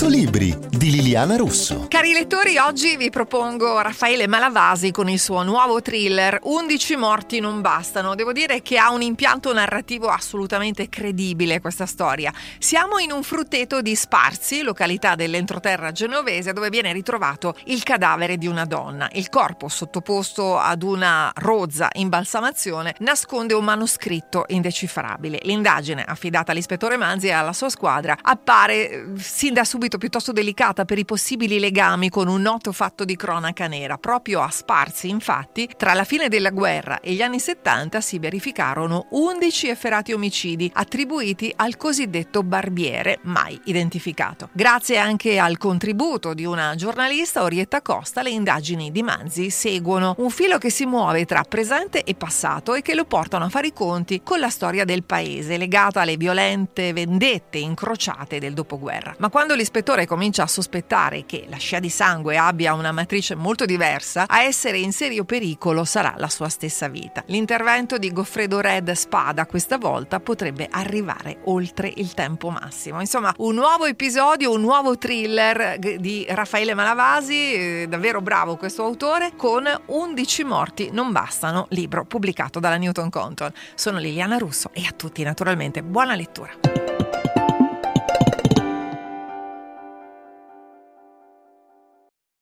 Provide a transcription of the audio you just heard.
100 libri di Liliana Russo. Cari lettori, oggi vi propongo Raffaele Malavasi con il suo nuovo thriller 11 morti non bastano. Devo dire che ha un impianto narrativo assolutamente credibile questa storia. Siamo in un frutteto di Sparzi, località dell'entroterra genovese, dove viene ritrovato il cadavere di una donna. Il corpo, sottoposto ad una rozza imbalsamazione, nasconde un manoscritto indecifrabile. L'indagine affidata all'ispettore Manzi e alla sua squadra appare eh, sin da subito piuttosto delicata per i possibili legami con un noto fatto di cronaca nera. Proprio a Sparsi, infatti, tra la fine della guerra e gli anni 70 si verificarono 11 efferati omicidi attribuiti al cosiddetto barbiere, mai identificato. Grazie anche al contributo di una giornalista, Orietta Costa, le indagini di Manzi seguono un filo che si muove tra presente e passato e che lo portano a fare i conti con la storia del paese, legata alle violente vendette incrociate del dopoguerra. Ma quando l'ispettore comincia a sospettare che la scia di sangue abbia una matrice molto diversa, a essere in serio pericolo sarà la sua stessa vita. L'intervento di Goffredo Red Spada questa volta potrebbe arrivare oltre il tempo massimo. Insomma, un nuovo episodio, un nuovo thriller di Raffaele Malavasi, eh, davvero bravo questo autore, con 11 morti non bastano, libro pubblicato dalla Newton Compton. Sono Liliana Russo e a tutti naturalmente buona lettura.